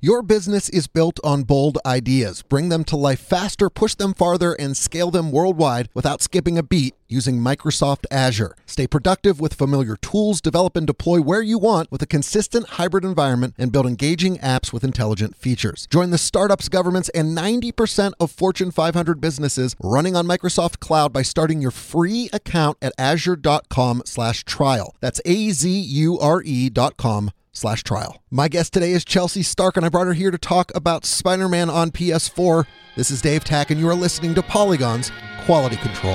Your business is built on bold ideas. Bring them to life faster, push them farther, and scale them worldwide without skipping a beat using Microsoft Azure. Stay productive with familiar tools, develop and deploy where you want with a consistent hybrid environment, and build engaging apps with intelligent features. Join the startups, governments, and 90% of Fortune 500 businesses running on Microsoft Cloud by starting your free account at azure.com slash trial. That's A-Z-U-R-E dot com slash trial. My guest today is Chelsea Stark, and I brought her here to talk about Spider Man on PS4. This is Dave Tach, and you are listening to Polygon's Quality Control.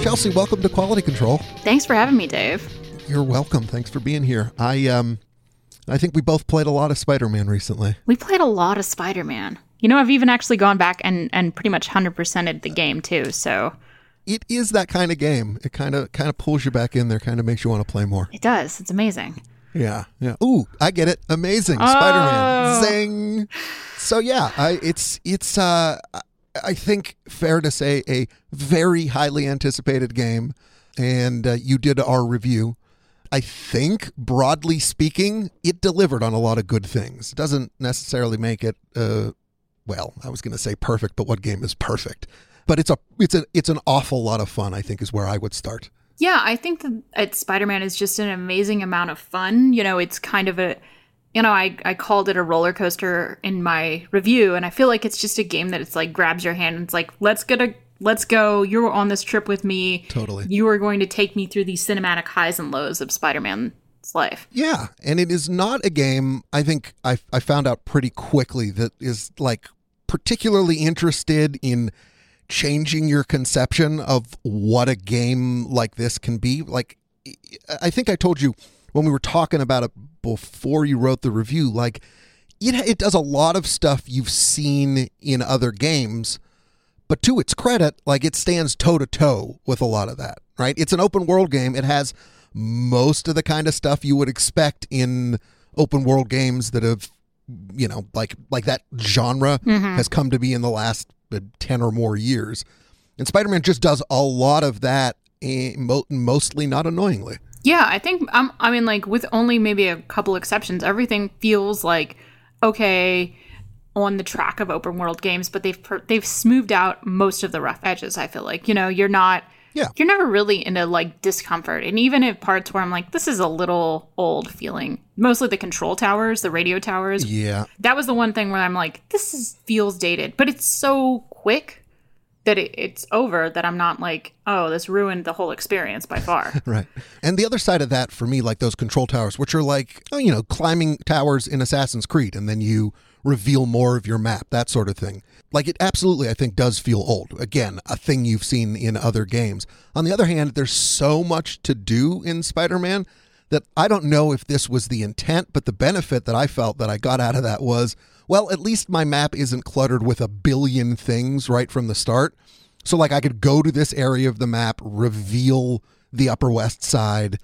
Chelsea, welcome to Quality Control. Thanks for having me, Dave. You're welcome. Thanks for being here. I um I think we both played a lot of Spider-Man recently. We played a lot of Spider-Man. You know, I've even actually gone back and and pretty much 100%ed the game too, so It is that kind of game. It kind of kind of pulls you back in there, kind of makes you want to play more. it does. It's amazing. Yeah, yeah. Ooh, I get it. Amazing, Oh. Spider-Man. Zing. So yeah, I it's it's uh I- I think fair to say a very highly anticipated game, and uh, you did our review. I think broadly speaking, it delivered on a lot of good things. It doesn't necessarily make it uh well, I was going to say perfect, but what game is perfect? But it's a it's a it's an awful lot of fun, I think is where I would start. Yeah, I think that Spider-Man is just an amazing amount of fun. You know, it's kind of a you know, I, I called it a roller coaster in my review, and I feel like it's just a game that it's like grabs your hand and it's like, let's get a let's go. You're on this trip with me. Totally. You are going to take me through the cinematic highs and lows of Spider-Man's life. Yeah, and it is not a game. I think I I found out pretty quickly that is like particularly interested in changing your conception of what a game like this can be. Like, I think I told you when we were talking about it before you wrote the review. Like, it it does a lot of stuff you've seen in other games, but to its credit, like it stands toe to toe with a lot of that. Right? It's an open world game. It has most of the kind of stuff you would expect in open world games that have you know like like that genre has come to be in the last uh, 10 or more years and spider-man just does a lot of that eh, mostly not annoyingly Yeah, I think um, I mean like with only maybe a couple exceptions, everything feels like okay on the track of open world games, but they've per- they've smoothed out most of the rough edges. I feel like you know you're not Yeah. you're never really into like discomfort, and even at parts where I'm like this is a little old feeling. Mostly the control towers, the radio towers. yeah That was the one thing where I'm like this is feels dated, but it's so quick that it, it's over that I'm not like oh this ruined the whole experience by far. right and the other side of that for me like those control towers which are like oh, you know climbing towers in assassin's creed and then you reveal more of your map that sort of thing like it absolutely i think does feel old again a thing you've seen in other games on the other hand there's so much to do in spider-man that i don't know if this was the intent but the benefit that i felt that i got out of that was well at least my map isn't cluttered with a billion things right from the start so like I could go to this area of the map, reveal the Upper West Side,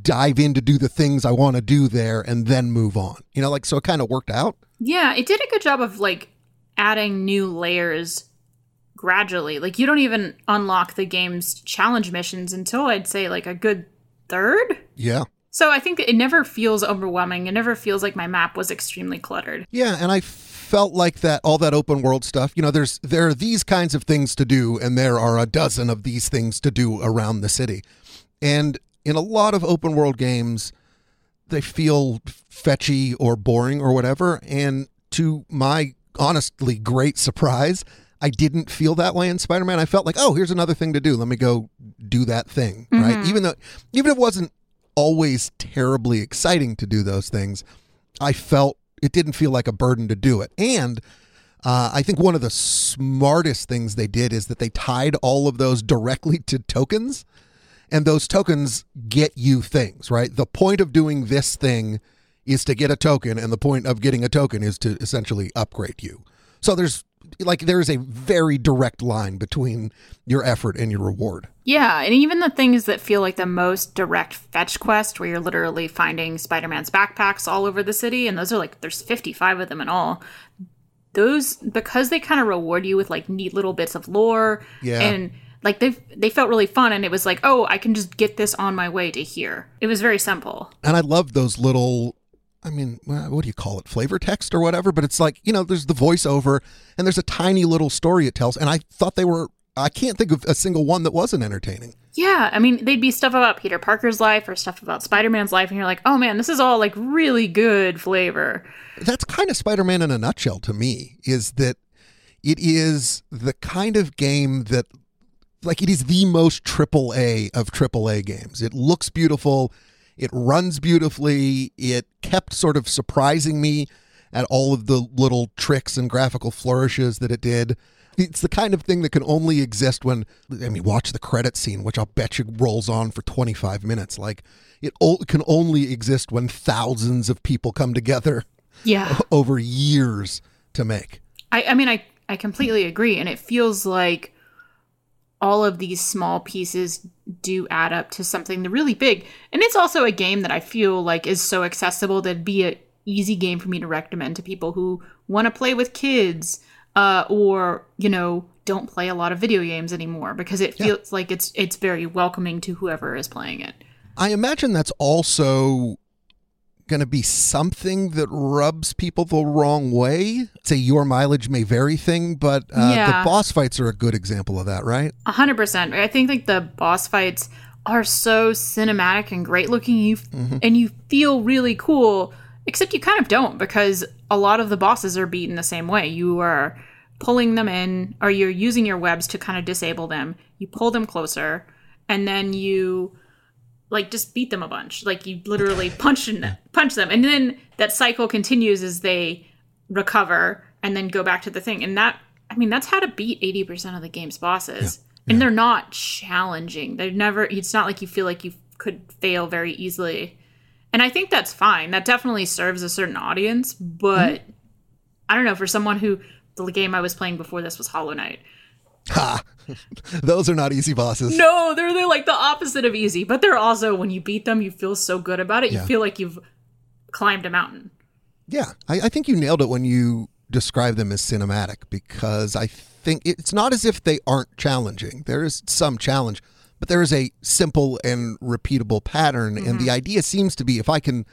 dive in to do the things I want to do there, and then move on. You know, like so it kind of worked out. Yeah, it did a good job of like adding new layers gradually. Like you don't even unlock the game's challenge missions until I'd say like a good third. Yeah. So I think it never feels overwhelming. It never feels like my map was extremely cluttered. Yeah, and I felt like that all that open world stuff, you know, there's there are these kinds of things to do and there are a dozen of these things to do around the city. And in a lot of open world games, they feel fetchy or boring or whatever, and to my honestly great surprise, I didn't feel that way in Spider-Man. I felt like, "Oh, here's another thing to do. Let me go do that thing." Right? Even though even if it wasn't always terribly exciting to do those things, I felt it didn't feel like a burden to do it. And uh, I think one of the smartest things they did is that they tied all of those directly to tokens, and those tokens get you things, right? The point of doing this thing is to get a token, and the point of getting a token is to essentially upgrade you. So there's like there is a very direct line between your effort and your reward. Yeah, and even the things that feel like the most direct fetch quest, where you're literally finding Spider Man's backpacks all over the city, and those are like, there's 55 of them in all. Those, because they kind of reward you with like neat little bits of lore Yeah. and like they they felt really fun and it was like oh i can just get this on my way to here it was very simple And I love those little, I mean, uh, what do you call it? Flavor text or whatever. But it's like, you know, there's the voiceover and there's a tiny little story it tells. And I thought they were, I can't think of a single one that wasn't entertaining. yeah i mean they'd be stuff about peter parker's life or stuff about spider-man's life and you're like oh man this is all like really good flavor That's kind of Spider Man in a nutshell to me, is that it is the kind of game that, like, it is the most triple A of triple A games. It looks beautiful, it runs beautifully, it kept sort of surprising me at all of the little tricks and graphical flourishes that it did. It's the kind of thing that can only exist when, I mean, watch the credit scene, which I'll bet you rolls on for 25 minutes. Like, it o- can only exist when thousands of people come together yeah over years to make. I, I mean I, I completely agree and it feels like all of these small pieces do add up to something really big. And it's also a game that i feel like is so accessible that'd be an easy game for me to recommend to people who want to play with kids uh, or you know don't play a lot of video games anymore because it feels like it's it's very welcoming to whoever is playing it. I imagine that's also going to be something that rubs people the wrong way. Say your mileage may vary thing, but uh, Yeah. the boss fights are a good example of that, right? A hundred percent. I think like the boss fights are so cinematic and great looking. You and you feel really cool, except you kind of don't because a lot of the bosses are beaten the same way. You are pulling them in, or you're using your webs to kind of disable them. You pull them closer, and then you like just beat them a bunch. Like you literally punch and punch them, and then that cycle continues as they recover and then go back to the thing. And that, I mean, that's how to beat eighty percent of the game's bosses. And they're not challenging. They're never. It's not like you feel like you could fail very easily. And I think that's fine. That definitely serves a certain audience. But hmm? I don't know for someone who the game I was playing before this was Hollow Knight. Ha! Those are not easy bosses. No, they're they're like the opposite of easy, but they're also when you beat them, you feel so good about it. You Yeah. feel like you've climbed a mountain. Yeah, I, I think you nailed it when you describe them as cinematic because I think it's not as if they aren't challenging. There is some challenge, but there is a simple and repeatable pattern. And the mm-hmm. idea seems to be if I can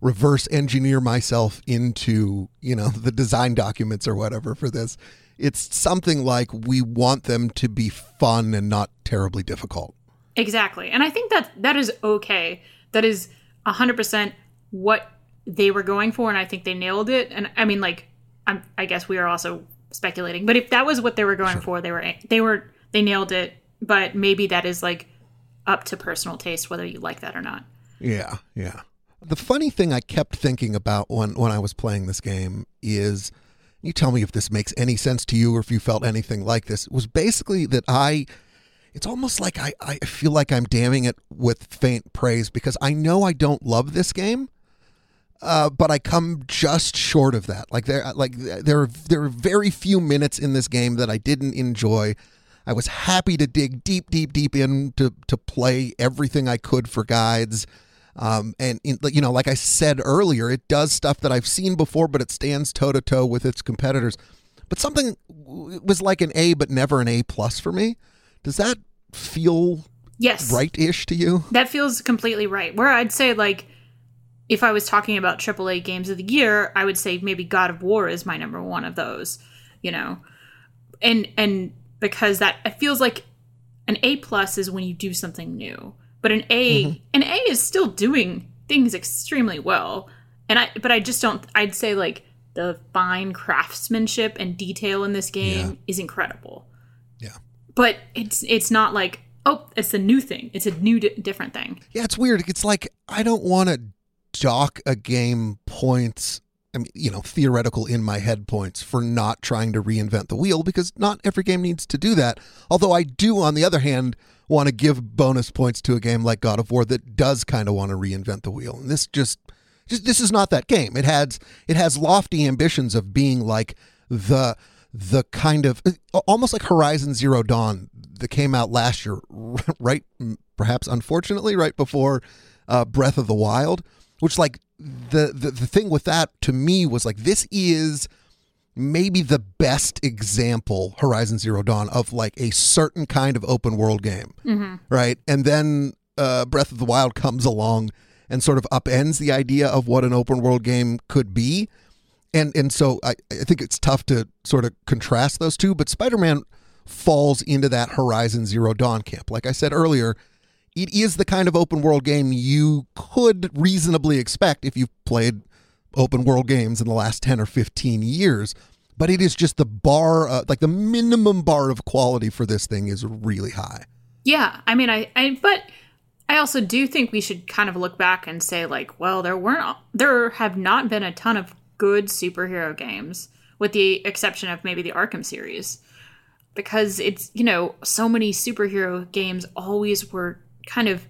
reverse engineer myself into, you know, the design documents or whatever for this, it's something like we want them to be fun and not terribly difficult. Exactly. And I think that that is okay. That is 100% what they were going for and I think they nailed it. And I mean like I'm I guess we are also speculating, but if that was what they were going for, they were they were they nailed it, but maybe that is like up to personal taste whether you like that or not. Yeah, yeah. The funny thing I kept thinking about when when I was playing this game is you tell me if this makes any sense to you or if you felt anything like this was basically that I it's almost like I, I feel like I'm damning it with faint praise because I know I don't love this game. Uh, but I come just short of that. Like there, like there, are, there are very few minutes in this game that I didn't enjoy. I was happy to dig deep, deep, deep in to to play everything I could for guides. Um, and in, you know, like I said earlier, it does stuff that I've seen before, but it stands toe to toe with its competitors. But something was like an A, but never an A plus for me. Does that feel Yes. right-ish to you? That feels completely right. Where I'd say like if I was talking about AAA games of the year, I would say maybe God of War is my number one of those, you know. And and because that it feels like an A plus is when you do something new. But an A mm-hmm. an A is still doing things extremely well. And I but I just don't I'd say like the fine craftsmanship and detail in this game Yeah. is incredible. Yeah. But it's it's not like oh, it's a new thing. It's a new di- different thing. Yeah, it's weird. It's like I don't want to dock a game points. I mean, you know, theoretical in my head points for not trying to reinvent the wheel because not every game needs to do that. Although I do, on the other hand, want to give bonus points to a game like God of War that does kind of want to reinvent the wheel. And this just, just this is not that game. It has it has lofty ambitions of being like the the kind of almost like Horizon Zero Dawn that came out last year, right? Perhaps unfortunately, right before uh, Breath of the Wild, which like the, the the thing with that to me was like this is maybe the best example Horizon Zero Dawn of like a certain kind of open world game, Mm-hmm. right? And then uh, Breath of the Wild comes along and sort of upends the idea of what an open world game could be. And and so I, I think it's tough to sort of contrast those two, but Spider Man falls into that Horizon Zero Dawn camp. Like I said earlier, it is the kind of open world game you could reasonably expect if you've played open world games in the last 10 or 15 years. But it is just the bar, uh, like the minimum bar of quality for this thing is really high. Yeah, I mean, I, I, but I also do think we should kind of look back and say, like, well, there weren't, there have not been a ton of good superhero games, with the exception of maybe the Arkham series, because it's you know so many superhero games always were kind of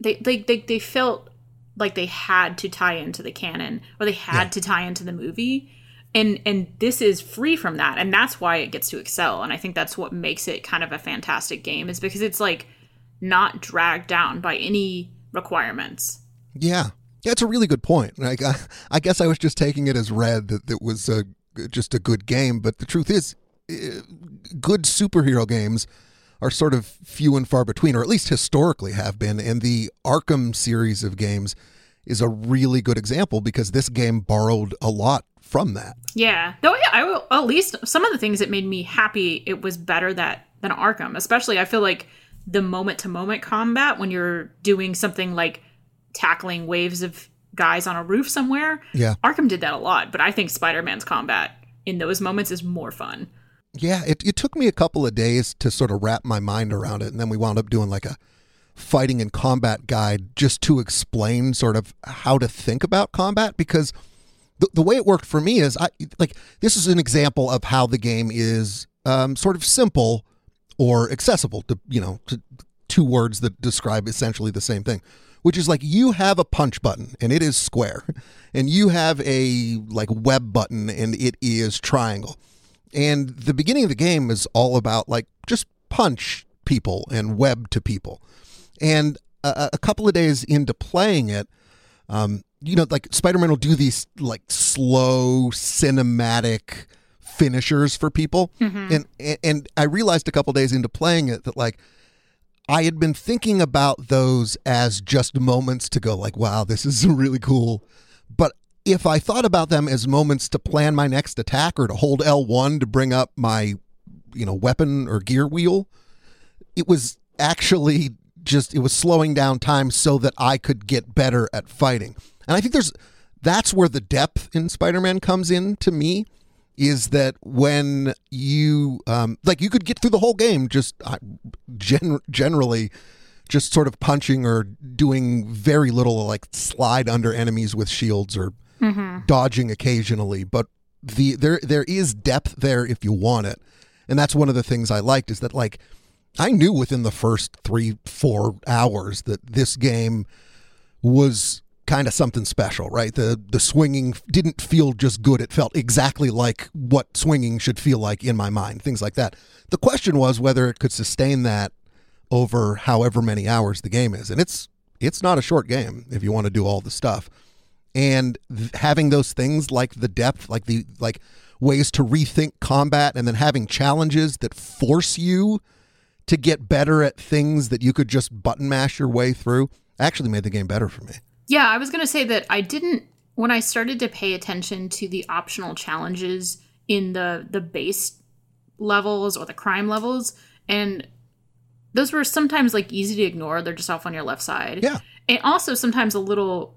they they they, they felt like they had to tie into the canon or they had Yeah. to tie into the movie and and this is free from that and that's why it gets to excel and i think that's what makes it kind of a fantastic game is because it's like not dragged down by any requirements Yeah. Yeah, it's a really good point. Like, I, I guess I was just taking it as read that it was a, just a good game, but the truth is, eh, good superhero games are sort of few and far between, or at least historically have been. And the Arkham series of games is a really good example because this game borrowed a lot from that. yeah though yeah, i will at least some of the things that made me happy it was better that than arkham especially i feel like the moment to moment combat when you're doing something like tackling waves of guys on a roof somewhere Yeah. arkham did that a lot but i think spider-man's combat in those moments is more fun Yeah, it, it took me a couple of days to sort of wrap my mind around it. And then we wound up doing like a fighting and combat guide just to explain sort of how to think about combat because the, the way it worked for me is I like this is an example of how the game is um, sort of simple or accessible to you know to two words that describe essentially the same thing which is like you have a punch button and it is square and you have a like web button and it is triangle and the beginning of the game is all about like just punch people and web to people. And a, a couple of days into playing it um, you know like spider-man will do these like slow cinematic finishers for people. And, and and i realized a couple days into playing it that like i had been thinking about those as just moments to go like wow this is really cool. But if i thought about them as moments to plan my next attack or to hold l1 to bring up my you know weapon or gear wheel it was actually just it was slowing down time so that I could get better at fighting. And I think there's that's where the depth in Spider-Man comes in to me is that when you um like you could get through the whole game just uh, gen- generally just sort of punching or doing very little like slide under enemies with shields or Mm-hmm. dodging occasionally but the there there is depth there if you want it. And that's one of the things i liked is that like i knew within the first three four hours that this game was kind of something special right? The the swinging didn't feel just good. It felt exactly like what swinging should feel like in my mind things like that. The question was whether it could sustain that over however many hours the game is and it's it's not a short game if you want to do all the stuff and th- having those things like the depth like the like ways to rethink combat and then having challenges that force you to get better at things that you could just button mash your way through actually made the game better for me Yeah, I was going to say that I didn't when I started to pay attention to the optional challenges in the the base levels or the crime levels and those were sometimes like easy to ignore. They're just off on your left side. Yeah. And also sometimes a little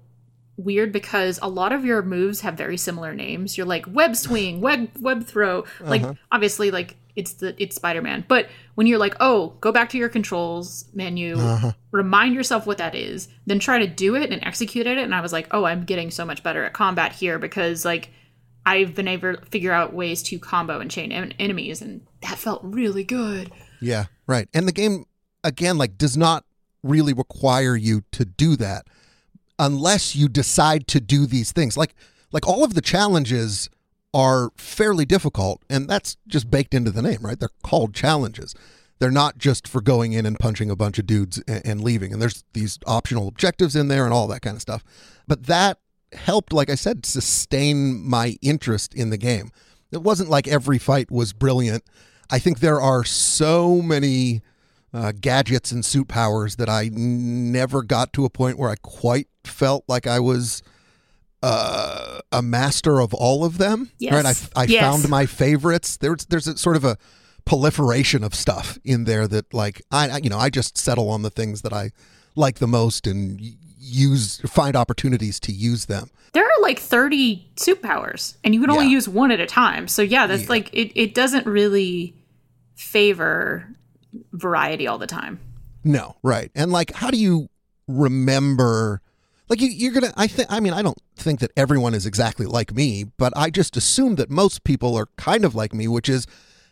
weird because a lot of your moves have very similar names. You're like web swing, web web throw. Like uh-huh. obviously like it's the it's Spider-Man. But when you're like, "Oh, go back to your controls menu, uh-huh. remind yourself what that is, then try to do it and execute it." And I was like, "Oh, I'm getting so much better at combat here because like I've been able to figure out ways to combo and chain en- enemies and that felt really good." Yeah, right. And the game again like does not really require you to do that unless you decide to do these things. Like like all of the challenges are fairly difficult, and that's just baked into the name, right? They're called challenges. They're not just for going in and punching a bunch of dudes and, and leaving. And there's these optional objectives in there and all that kind of stuff. But that helped, like I said, sustain my interest in the game. It wasn't like every fight was brilliant. I think there are so many uh, gadgets and suit powers that I never got to a point where I quite felt like I was uh, a master of all of them. Yes. Right? I, I Yes. found my favorites. There's there's a sort of a proliferation of stuff in there that like I you know I just settle on the things that I like the most and use find opportunities to use them. There are like 30 suit powers, and you can only Yeah. use one at a time. So, yeah, that's Yeah. like, it, it doesn't really favor variety all the time. No, right. And like, how do you remember? Like, you, you're gonna. I think. I mean, I don't think that everyone is exactly like me, but I just assume that most people are kind of like me, which is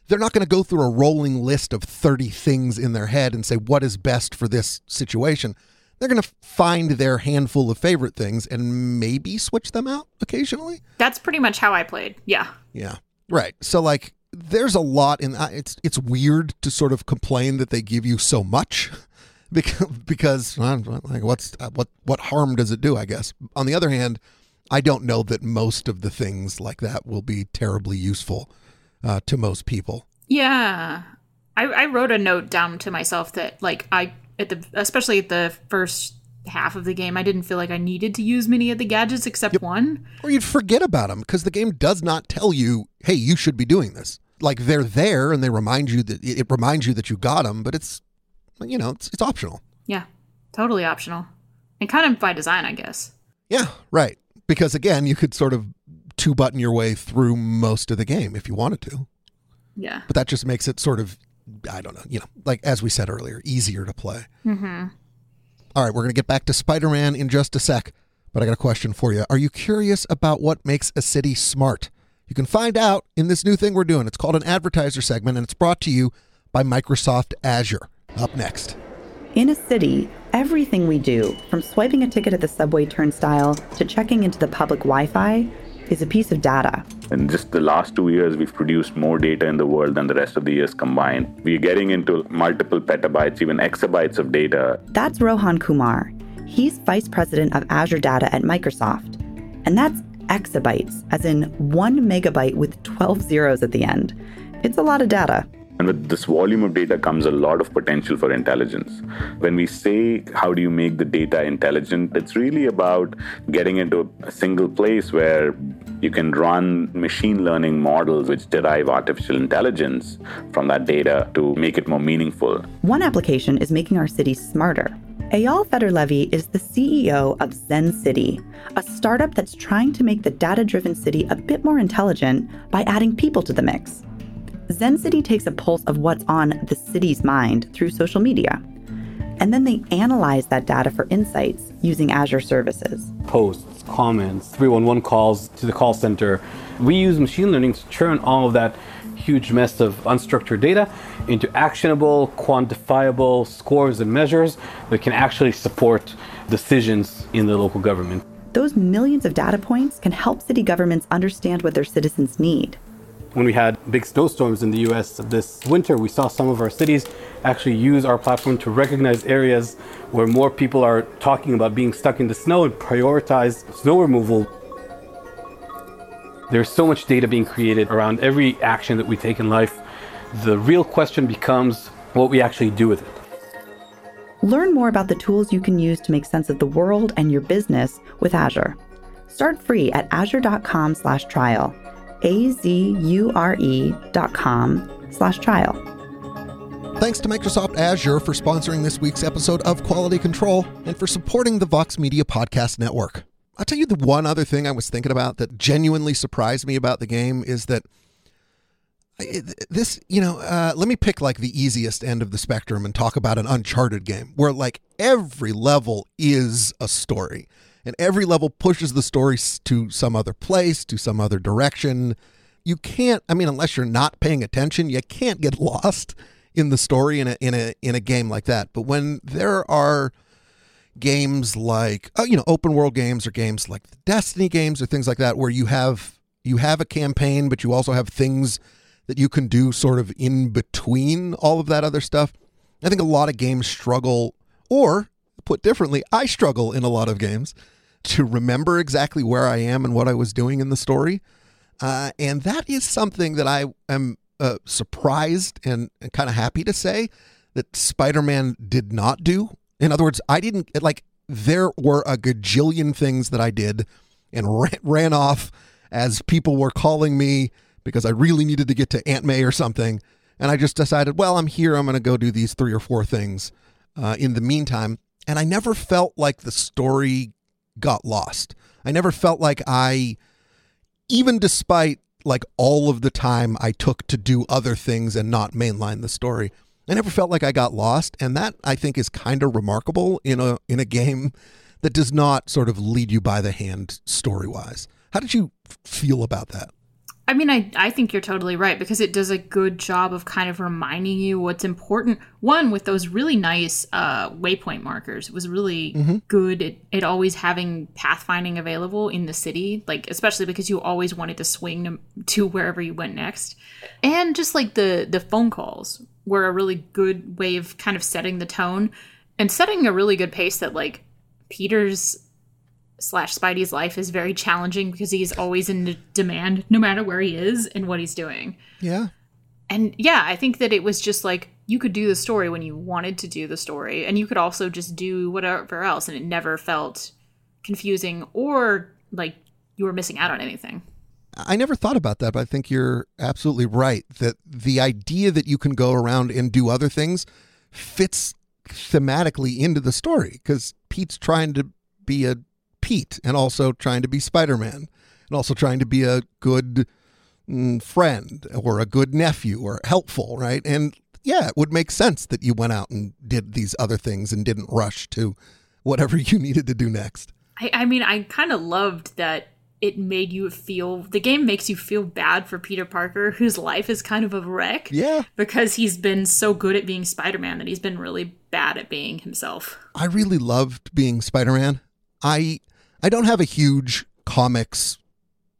they're not going to go through a rolling list of 30 things in their head and say what is best for this situation. They're going to find their handful of favorite things and maybe switch them out occasionally. That's pretty much how I played. Yeah. Yeah. Right. So like there's a lot in it's it's weird to sort of complain that they give you so much because because like what's uh, what what harm does it do, I guess. On the other hand, I don't know that most of the things like that will be terribly useful uh, to most people. Yeah. I, I wrote a note down to myself that, like, I, at the, especially at the first half of the game, I didn't feel like I needed to use many of the gadgets except one. Or you'd forget about them because the game does not tell you, "Hey, you should be doing this." Like they're there and they remind you that it reminds you that you got them, but it's you know, it's, it's optional. Yeah. Totally optional. And kind of by design, I guess. Yeah, right. Because again, you could sort of two button your way through most of the game if you wanted to. Yeah. But that just makes it sort of, I don't know, you know, like as we said earlier, easier to play. Mm-hmm. All right, we're going to get back to Spider Man in just a sec. But I got a question for you. Are you curious about what makes a city smart? You can find out in this new thing we're doing. It's called an advertiser segment, and it's brought to you by Microsoft Azure. Up next. In a city, everything we do, from swiping a ticket at the subway turnstile to checking into the public Wi Fi, is a piece of data. In just the last two years, we've produced more data in the world than the rest of the years combined. We're getting into multiple petabytes, even exabytes of data. That's Rohan Kumar. He's vice president of Azure Data at Microsoft. And that's exabytes, as in one megabyte with 12 zeros at the end. It's a lot of data. And with this volume of data comes a lot of potential for intelligence. When we say, how do you make the data intelligent? It's really about getting into a single place where you can run machine learning models which derive artificial intelligence from that data to make it more meaningful. One application is making our cities smarter. Eyal Feder-Levy is the CEO of Zen City, a startup that's trying to make the data driven city a bit more intelligent by adding people to the mix. Zen City takes a pulse of what's on the city's mind through social media. And then they analyze that data for insights using Azure services. posts, comments, 311 calls to the call center. We use machine learning to turn all of that huge mess of unstructured data into actionable, quantifiable scores and measures that can actually support decisions in the local government. Those millions of data points can help city governments understand what their citizens need. When we had big snowstorms in the US this winter, we saw some of our cities actually use our platform to recognize areas where more people are talking about being stuck in the snow and prioritize snow removal. There's so much data being created around every action that we take in life. The real question becomes what we actually do with it. Learn more about the tools you can use to make sense of the world and your business with Azure. Start free at azure.com slash trial. Thanks to Microsoft Azure for sponsoring this week's episode of Quality Control and for supporting the Vox Media Podcast Network. I'll tell you the one other thing I was thinking about that genuinely surprised me about the game is that this, you know, uh, let me pick like the easiest end of the spectrum and talk about an Uncharted game where like every level is a story and every level pushes the story to some other place, to some other direction. You can't, I mean, unless you're not paying attention, you can't get lost in the story in a in a in a game like that. But when there are games like uh, you know open world games or games like the Destiny games or things like that where you have you have a campaign, but you also have things that you can do sort of in between all of that other stuff. I think a lot of games struggle, or put differently, I struggle in a lot of games to remember exactly where I am and what I was doing in the story. Uh, and that is something that I am uh, surprised and, and kind of happy to say that Spider Man did not do. In other words, I didn't like, there were a gajillion things that I did and ran, ran off as people were calling me because I really needed to get to Aunt May or something. And I just decided, well, I'm here. I'm going to go do these three or four things uh, in the meantime. And I never felt like the story got lost. I never felt like I, even despite like all of the time I took to do other things and not mainline the story, I never felt like I got lost. And that I think is kind of remarkable in a in a game that does not sort of lead you by the hand story wise. How did you feel about that? I mean, I, I think you're totally right because it does a good job of kind of reminding you what's important. One, with those really nice uh, waypoint markers, it was really mm-hmm. good at, at always having pathfinding available in the city, like especially because you always wanted to swing to, to wherever you went next. And just like the, the phone calls were a really good way of kind of setting the tone and setting a really good pace that like Peter's slash Spidey's life is very challenging because he's always in demand no matter where he is and what he's doing. Yeah. And yeah, I think that it was just like you could do the story when you wanted to do the story, and you could also just do whatever else, and it never felt confusing or like you were missing out on anything. I never thought about that, but I think you're absolutely right that the idea that you can go around and do other things fits thematically into the story because Pete's trying to be a Pete and also trying to be Spider Man and also trying to be a good mm, friend or a good nephew or helpful, right? And yeah, it would make sense that you went out and did these other things and didn't rush to whatever you needed to do next. I, I mean, I kind of loved that it made you feel the game makes you feel bad for Peter Parker, whose life is kind of a wreck. Yeah. Because he's been so good at being Spider Man that he's been really bad at being himself. I really loved being Spider Man. I I don't have a huge comics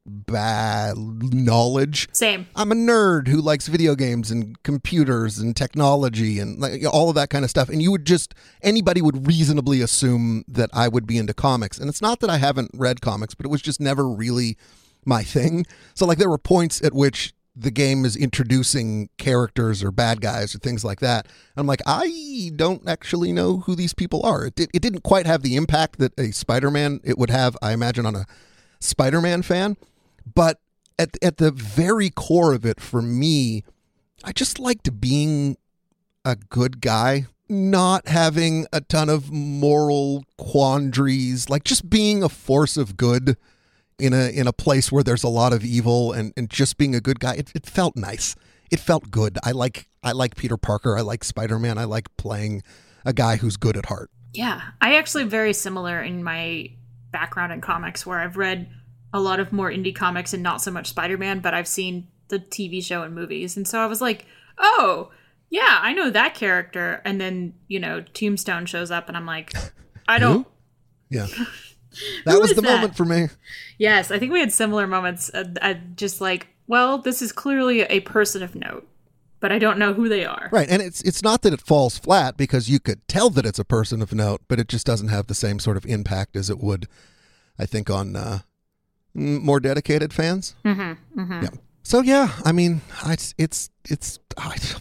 bad knowledge. Same. I'm a nerd who likes video games and computers and technology and like all of that kind of stuff. And you would just anybody would reasonably assume that I would be into comics. And it's not that I haven't read comics, but it was just never really my thing. So like there were points at which the game is introducing characters or bad guys or things like that. I'm like, I don't actually know who these people are. It, it didn't quite have the impact that a Spider-Man it would have, I imagine, on a Spider-Man fan. But at at the very core of it, for me, I just liked being a good guy, not having a ton of moral quandaries, like just being a force of good in a in a place where there's a lot of evil and, and just being a good guy it, it felt nice. It felt good. I like i like peter parker. I like spider-man. I like playing a guy who's good at heart. Yeah. I actually very similar in my background in comics where i've read a lot of more indie comics and not so much spider-man but i've seen the tv show and movies. And so i was like oh yeah i know that character. And then you know tombstone shows up and i'm like i don't yeah that was the that? moment for me. Yes, I think we had similar moments. Uh, uh, just like, well, this is clearly a person of note, but I don't know who they are. Right, and it's it's not that it falls flat because you could tell that it's a person of note, but it just doesn't have the same sort of impact as it would, I think, on uh, more dedicated fans. Mm-hmm, mm-hmm. Yeah. So yeah, I mean, it's it's it's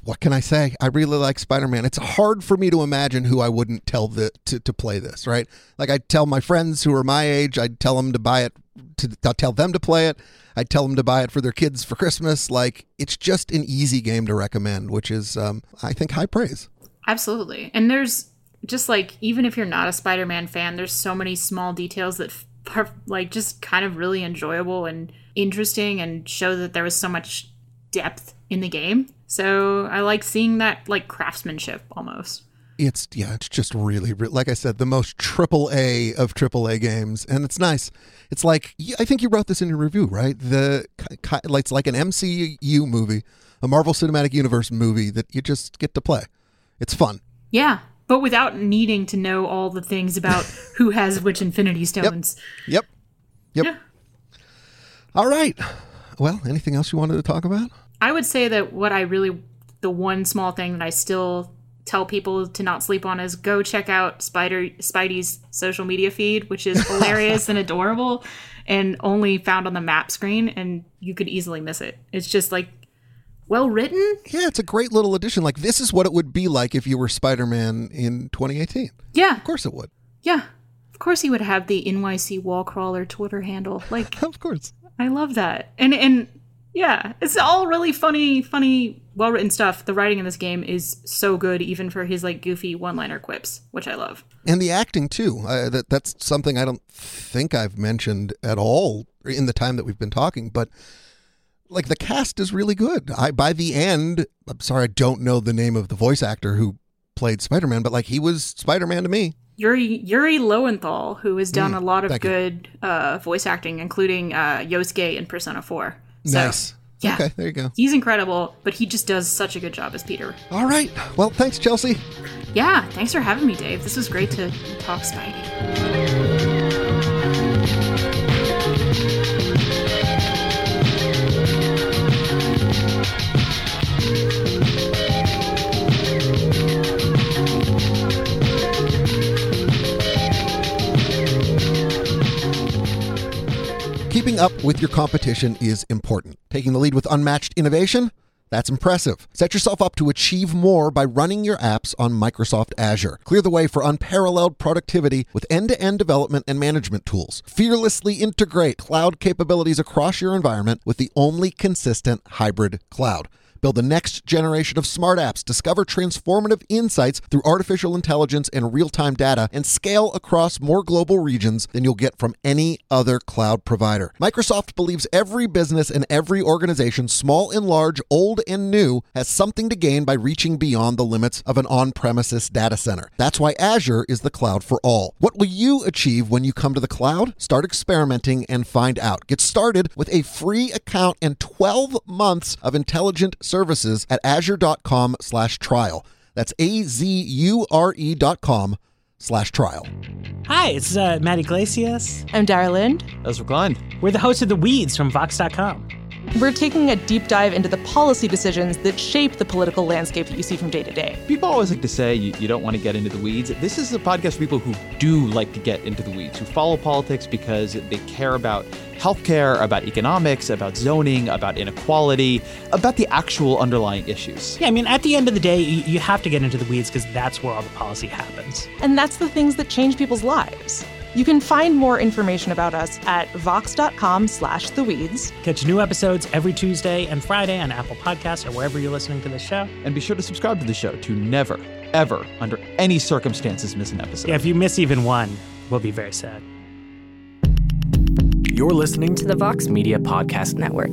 what can I say? I really like Spider-Man. It's hard for me to imagine who I wouldn't tell the to, to play this, right? Like I tell my friends who are my age, I'd tell them to buy it to I'll tell them to play it. I'd tell them to buy it for their kids for Christmas. Like it's just an easy game to recommend, which is um, I think high praise. Absolutely. And there's just like even if you're not a Spider-Man fan, there's so many small details that are like just kind of really enjoyable and interesting and show that there was so much depth in the game. So I like seeing that like craftsmanship almost. It's yeah, it's just really like I said, the most triple A of triple A games, and it's nice. It's like I think you wrote this in your review, right? The it's like an MCU movie, a Marvel Cinematic Universe movie that you just get to play. It's fun. Yeah, but without needing to know all the things about who has which Infinity Stones. Yep. Yep. yep. Yeah. All right. Well, anything else you wanted to talk about? I would say that what I really, the one small thing that I still tell people to not sleep on is go check out Spider Spidey's social media feed, which is hilarious and adorable, and only found on the map screen, and you could easily miss it. It's just like well written. Yeah, it's a great little addition. Like this is what it would be like if you were Spider-Man in 2018. Yeah, Of course it would. yeah. Of course, he would have the NYC wall crawler Twitter handle. Like, Of course. I love that. And and yeah, it's all really funny, funny, well written stuff. The writing in this game is so good, even for his like goofy one liner quips, which I love. And the acting too. Uh, that that's something I don't think I've mentioned at all in the time that we've been talking, but like the cast is really good. I by the end, I'm sorry I don't know the name of the voice actor who played Spider-Man, but like he was Spider-Man to me. Yuri Yuri Lowenthal, who has done a lot of Mm, good uh, voice acting, including uh, Yosuke in Persona Four. So, nice. yeah. Okay, there you go. He's incredible, but he just does such a good job as Peter. All right. Well, thanks, Chelsea. Yeah, thanks for having me, Dave. This was great to talk Spidey. Keeping up with your competition is important. Taking the lead with unmatched innovation? That's impressive. Set yourself up to achieve more by running your apps on Microsoft Azure. Clear the way for unparalleled productivity with end to end development and management tools. Fearlessly integrate cloud capabilities across your environment with the only consistent hybrid cloud. Build the next generation of smart apps, discover transformative insights through artificial intelligence and real time data, and scale across more global regions than you'll get from any other cloud provider. Microsoft believes every business and every organization, small and large, old and new, has something to gain by reaching beyond the limits of an on premises data center. That's why Azure is the cloud for all. What will you achieve when you come to the cloud? Start experimenting and find out. Get started with a free account and 12 months of intelligent services at azure.com slash trial. That's A-Z-U-R-E dot com slash trial. Hi, it's uh, Matt Yglesias. I'm Dara Lind. Ezra Klein. We're the hosts of The Weeds from Vox.com. We're taking a deep dive into the policy decisions that shape the political landscape that you see from day to day. People always like to say you, you don't want to get into the weeds. This is a podcast for people who do like to get into the weeds, who follow politics because they care about healthcare, about economics, about zoning, about inequality, about the actual underlying issues. Yeah, I mean, at the end of the day, you, you have to get into the weeds because that's where all the policy happens. And that's the things that change people's lives. You can find more information about us at vox.com slash the weeds. Catch new episodes every Tuesday and Friday on Apple Podcasts or wherever you're listening to this show. And be sure to subscribe to the show to never, ever, under any circumstances, miss an episode. Yeah, if you miss even one, we'll be very sad. You're listening to the Vox Media Podcast Network.